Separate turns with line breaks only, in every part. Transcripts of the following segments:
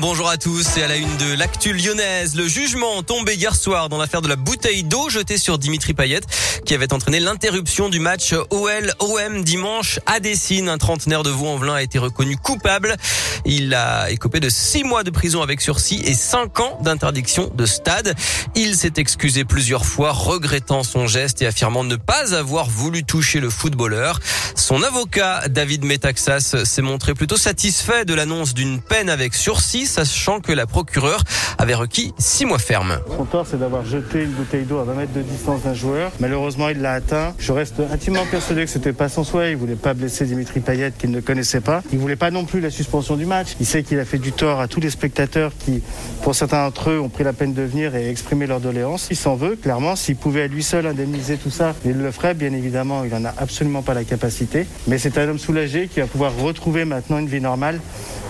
Bonjour à tous. Et à la une de l'actu lyonnaise, le jugement tombé hier soir dans l'affaire de la bouteille d'eau jetée sur Dimitri Payet, qui avait entraîné l'interruption du match OL-OM dimanche à Dessine. Un trentenaire de Vaux-en-Velin a été reconnu coupable. Il a écopé de six mois de prison avec sursis et cinq ans d'interdiction de stade. Il s'est excusé plusieurs fois, regrettant son geste et affirmant ne pas avoir voulu toucher le footballeur. Son avocat, David Metaxas, s'est montré plutôt satisfait de l'annonce d'une peine avec sursis, sachant que la procureure avait requis six mois ferme.
Son tort, c'est d'avoir jeté une bouteille d'eau à 20 mètres de distance d'un joueur. Malheureusement, il l'a atteint. Je reste intimement persuadé que c'était pas son souhait. Il voulait pas blesser Dimitri Payet, qu'il ne connaissait pas. Il voulait pas non plus la suspension du match. Il sait qu'il a fait du tort à tous les spectateurs qui, pour certains d'entre eux, ont pris la peine de venir et exprimer leur doléance. Il s'en veut, clairement. S'il pouvait à lui seul indemniser tout ça, il le ferait, bien évidemment. Il en a absolument pas la capacité. Mais c'est un homme soulagé qui va pouvoir retrouver maintenant une vie normale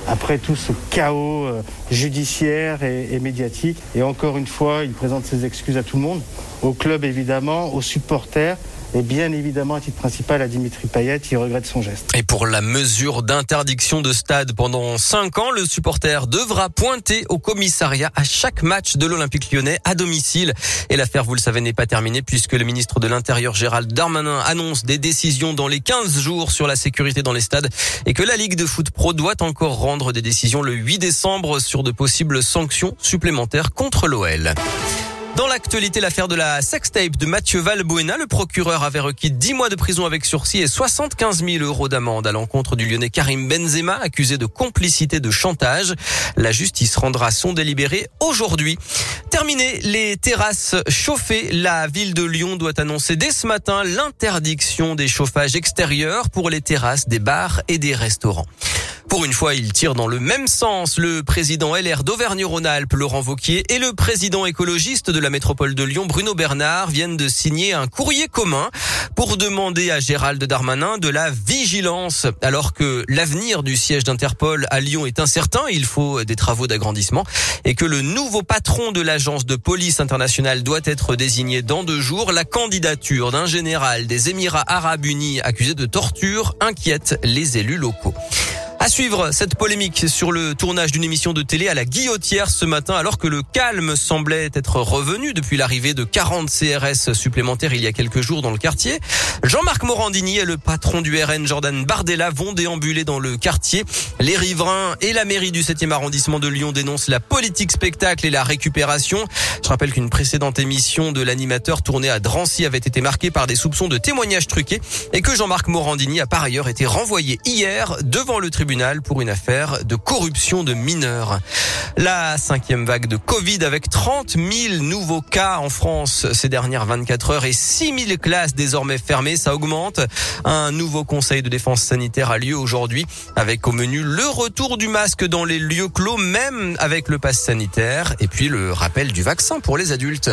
après tout ce chaos euh, judiciaire et, et, médiatique. Et encore une fois, il présente ses excuses à tout le monde, au club évidemment, aux supporters et bien évidemment à titre principal à Dimitri Payet, il regrette son geste.
Et pour la mesure d'interdiction de stade pendant 5 ans, le supporter devra pointer au commissariat à chaque match de l'Olympique lyonnais à domicile. Et l'affaire, vous le savez, n'est pas terminée puisque le ministre de l'Intérieur Gérald Darmanin annonce des décisions dans les 15 jours sur la sécurité dans les stades et que la Ligue de foot pro doit encore rendre des décisions le 8 décembre sur de possibles sanctions supplémentaires contre l'OL. Dans l'actualité, l'affaire de la sextape de Mathieu Valbuena, le procureur avait requis 10 mois de prison avec sursis et 75 000 euros d'amende à l'encontre du lyonnais Karim Benzema, accusé de complicité de chantage. La justice rendra son délibéré aujourd'hui. Terminé les terrasses chauffées, la ville de Lyon doit annoncer dès ce matin l'interdiction des chauffages extérieurs pour les terrasses des bars et des restaurants. Pour une fois, il tire dans le même sens. Le président LR d'Auvergne-Rhône-Alpes, Laurent Vauquier, et le président écologiste de la métropole de Lyon, Bruno Bernard, viennent de signer un courrier commun pour demander à Gérald Darmanin de la vigilance. Alors que l'avenir du siège d'Interpol à Lyon est incertain, il faut des travaux d'agrandissement, et que le nouveau patron de l'agence de police internationale doit être désigné dans deux jours, la candidature d'un général des Émirats arabes unis accusé de torture inquiète les élus locaux. À suivre cette polémique sur le tournage d'une émission de télé à la Guillotière ce matin alors que le calme semblait être revenu depuis l'arrivée de 40 CRS supplémentaires il y a quelques jours dans le quartier. Jean-Marc Morandini et le patron du RN Jordan Bardella vont déambuler dans le quartier. Les riverains et la mairie du 7e arrondissement de Lyon dénoncent la politique spectacle et la récupération. Je rappelle qu'une précédente émission de l'animateur tournée à Drancy avait été marquée par des soupçons de témoignages truqués et que Jean-Marc Morandini a par ailleurs été renvoyé hier devant le tribunal pour une affaire de corruption de mineurs. La cinquième vague de Covid avec 30 000 nouveaux cas en France ces dernières 24 heures et 6 000 classes désormais fermées, ça augmente. Un nouveau conseil de défense sanitaire a lieu aujourd'hui avec au menu le retour du masque dans les lieux clos, même avec le pass sanitaire et puis le rappel du vaccin pour les adultes.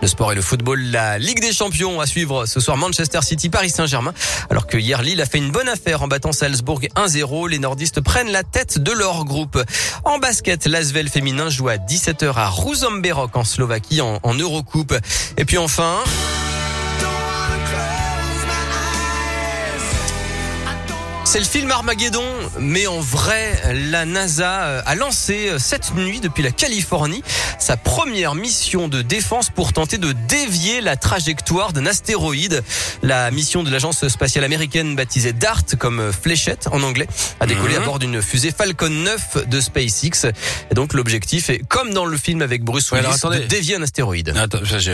Le sport et le football, la Ligue des Champions à suivre ce soir Manchester City, Paris Saint-Germain. Alors que hier Lille a fait une bonne affaire en battant Salzbourg 1-0. Les nordistes prennent la tête de leur groupe. En basket, l'Asvel féminin joue à 17h à Ruzomberok en Slovaquie en, en Eurocoupe. Et puis enfin... C'est le film Armageddon, mais en vrai, la NASA euh, a lancé euh, cette nuit depuis la Californie sa première mission de défense pour tenter de dévier la trajectoire d'un astéroïde. La mission de l'agence spatiale américaine baptisée DART comme euh, fléchette en anglais a décollé à bord d'une fusée Falcon 9 de SpaceX. Et donc l'objectif est, comme dans le film avec Bruce Willis,
Ouais, alors, attendez.
de dévier un astéroïde.
Attends, ça, je-